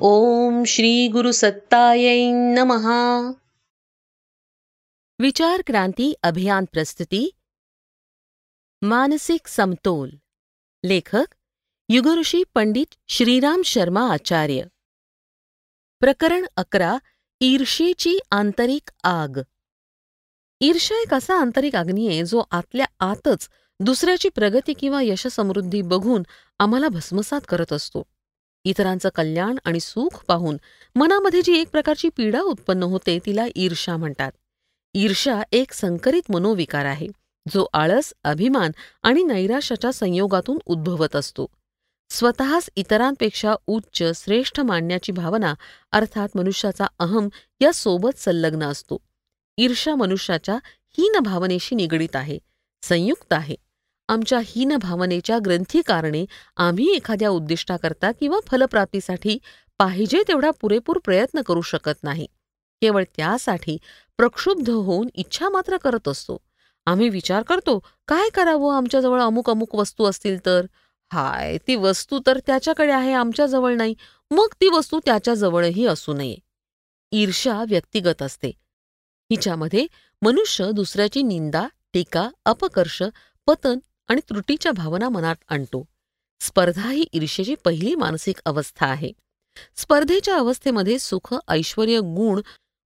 ओम श्री गुरु सत्तायै नमहा विचार क्रांती अभियान प्रस्तुती। मानसिक समतोल। लेखक युगऋषी पंडित श्रीराम शर्मा आचार्य। प्रकरण अकरा ईर्षेची आंतरिक आग। ईर्षा एक असा आंतरिक अग्नी जो आतल्या आतच दुसऱ्याची प्रगती किंवा यशसमृद्धी बघून आम्हाला भस्मसात करत असतो. इतरांचं कल्याण आणि सुख पाहून मनामध्ये जी एक प्रकारची पीडा उत्पन्न होते तिला ईर्षा म्हणतात. ईर्षा एक संकरित मनोविकार आहे जो आळस अभिमान आणि नैराश्याच्या संयोगातून उद्भवत असतो. स्वतःच इतरांपेक्षा उच्च श्रेष्ठ मानण्याची भावना अर्थात मनुष्याचा अहम या सोबत संलग्न असतो. ईर्षा मनुष्याच्या हीन भावनेशी निगडीत आहे संयुक्त आहे. आमच्या हीन भावनेच्या ग्रंथीकारणे आम्ही एखाद्या उद्दिष्टाकरता किंवा फलप्राप्तीसाठी पाहिजे तेवढा पुरेपूर प्रयत्न करू शकत नाही. केवळ त्यासाठी प्रक्षुब्ध होऊन इच्छा मात्र करत असतो. आम्ही विचार करतो काय करावं? आमच्याजवळ अमुक अमुक वस्तू असतील तर? हाय ती वस्तू तर त्याच्याकडे आहे आमच्याजवळ नाही. मग ती वस्तू त्याच्याजवळही असू नये. ईर्षा व्यक्तिगत असते. हिच्यामध्ये मनुष्य दुसऱ्याची निंदा टीका अपकर्ष पतन आणि त्रुटीच्या भावना मनात आणतो. स्पर्धा ही ईर्षेची पहिली मानसिक अवस्था आहे. स्पर्धेच्या अवस्थेमध्ये सुख ऐश्वर गुण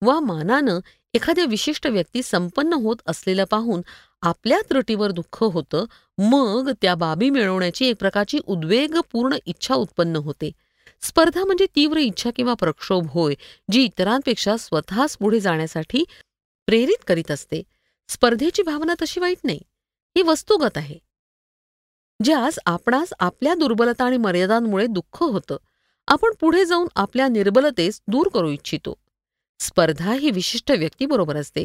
वा मानानं एखाद्या विशिष्ट व्यक्ती संपन्न होत असलेलं पाहून आपल्या त्रुटीवर दुःख होतं मग त्या बाबी मिळवण्याची एक प्रकारची उद्वेगपूर्ण इच्छा उत्पन्न होते. स्पर्धा म्हणजे तीव्र इच्छा किंवा प्रक्षोभ होय जी इतरांपेक्षा स्वतःच पुढे जाण्यासाठी प्रेरित करीत असते. स्पर्धेची भावना तशी वाईट नाही. ही वस्तुगत आहे. ज्यास आपणास आपल्या दुर्बलता आणि मर्यादांमुळे दुःख होतं आपण पुढे जाऊन आपल्या निर्बलतेस दूर करू इच्छितो. स्पर्धा ही विशिष्ट व्यक्तीबरोबर असते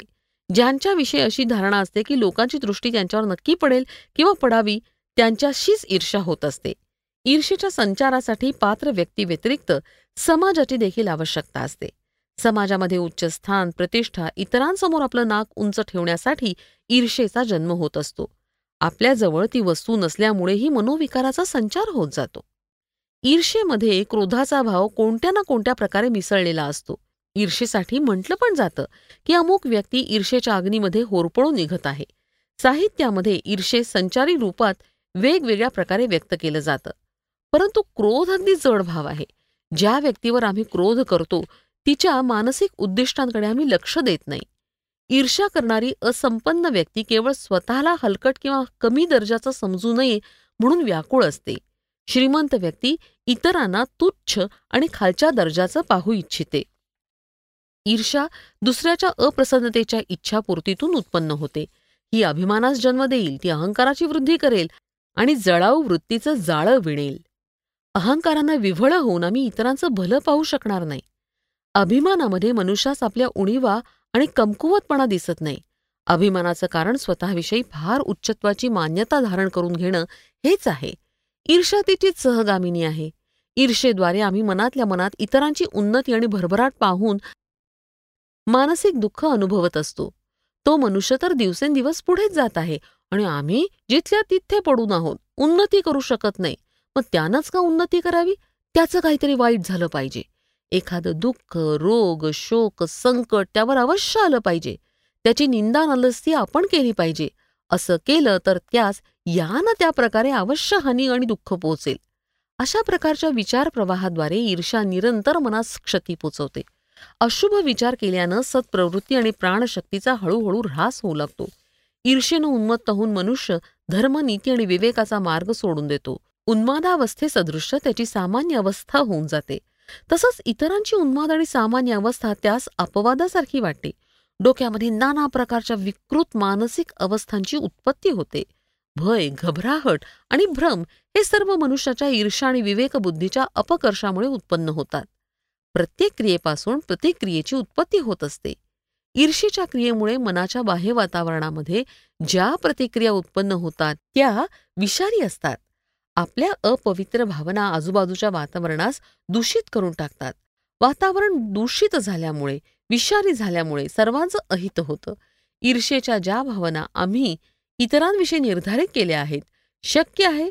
ज्यांच्याविषयी अशी धारणा असते की लोकांची दृष्टी त्यांच्यावर नक्की पडेल किंवा पडावी त्यांच्याशीच ईर्षा होत असते. ईर्षेच्या संचारासाठी पात्र व्यक्ती व्यतिरिक्त समाजाची देखील आवश्यकता असते. समाजामध्ये उच्च स्थान प्रतिष्ठा इतरांसमोर आपलं नाक उंच ठेवण्यासाठी ईर्षेचा जन्म होत असतो. आपल्याजवळ ती वस्तू नसल्यामुळेही मनोविकाराचा संचार होत जातो. ईर्षेमध्ये क्रोधाचा भाव कोणत्या ना कोणत्या प्रकारे मिसळलेला असतो. ईर्षेसाठी म्हटलं पण जातं की अमुक व्यक्ती ईर्षेच्या अग्नीमध्ये होरपळून निघत आहे. साहित्यामध्ये ईर्षे संचारी रूपात वेगवेगळ्या प्रकारे व्यक्त केलं जातं. परंतु क्रोध अगदी जड भाव आहे. ज्या व्यक्तीवर आम्ही क्रोध करतो तिच्या मानसिक उद्दिष्टांकडे आम्ही लक्ष देत नाही. ईर्ष्या करणारी असंपन्न व्यक्ती केवळ स्वतःला हलकट किंवा कमी दर्जाचं समजू नये म्हणून व्याकुळ असते. श्रीमंत व्यक्ती इतरांना तुच्छ आणि खालच्या दर्जाचं पाहू इच्छिते. ईर्षा दुसऱ्याच्या अप्रसन्नतेच्या इच्छापूर्तीतून उत्पन्न होते. ही अभिमानास जन्म देईल ती अहंकाराची वृद्धी करेल आणि जळाऊ वृत्तीचं जाळं विणेल. अहंकारांना विव्हळ होऊन आम्ही इतरांचं भलं पाहू शकणार नाही. अभिमानामध्ये मनुष्यास आपल्या उणीवा आणि कमकुवतपणा दिसत नाही. अभिमानाचं कारण स्वतःविषयी फार उच्चत्वाची मान्यता धारण करून घेणं हेच आहे. ईर्षा तिचीच सहगामिनी आहे. ईर्षेद्वारे आम्ही मनातल्या मनात इतरांची उन्नती आणि भरभराट पाहून मानसिक दुःख अनुभवत असतो. तो मनुष्य तर दिवसेंदिवस पुढेच जात आहे आणि आम्ही जिथल्या तिथे पडून आहोत उन्नती करू शकत नाही. मग त्यानंच का उन्नती करावी? त्याचं काहीतरी वाईट झालं पाहिजे. एखादं दुःख रोग शोक संकट त्यावर अवश्य आलं पाहिजे. त्याची निंदा नलस्ती आपण केली पाहिजे. असं केलं तर त्यास या ना त्या प्रकारे अवश्य हानी आणि दुःख पोचेल अशा प्रकारच्या विचार प्रवाहाद्वारे ईर्षा निरंतर मनास क्षती पोचवते. अशुभ विचार केल्यानं सत्प्रवृत्ती आणि प्राणशक्तीचा हळूहळू ऱ्हास होऊ लागतो. ईर्षेनं उन्मत्त होऊन मनुष्य धर्मनीती आणि विवेकाचा मार्ग सोडून देतो. उन्मादावस्थेसदृश्य त्याची सामान्य अवस्था होऊन जाते. तसंच इतरांची उन्माद आणि सामान्य अवस्था त्यास अपवादासारखी वाटते. डोक्यामध्ये नाना प्रकारच्या विकृत मानसिक अवस्थांची उत्पत्ती होते. भय घबराहट आणि भ्रम हे सर्व मनुष्याच्या ईर्षा आणि विवेकबुद्धीच्या अपकर्षामुळे उत्पन्न होतात. प्रत्येक क्रियेपासून प्रतिक्रियेची उत्पत्ती होत असते. ईर्षेच्या क्रियेमुळे मनाच्या बाह्य वातावरणामध्ये ज्या प्रतिक्रिया उत्पन्न होतात त्या विषारी असतात. आपल्या अपवित्र भावना आजूबाजूच्या वातावरणास दूषित करून टाकतात. वातावरण दूषित झाल्यामुळे विषारी झाल्यामुळे सर्वांचं अहित होतं. ईर्षेच्या ज्या भावना आम्ही इतरांविषयी निर्धारित केल्या आहेत शक्य आहे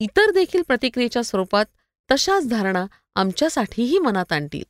इतर देखील प्रतिक्रियेच्या स्वरूपात तशाच धारणा आमच्यासाठीही मनात आणतील.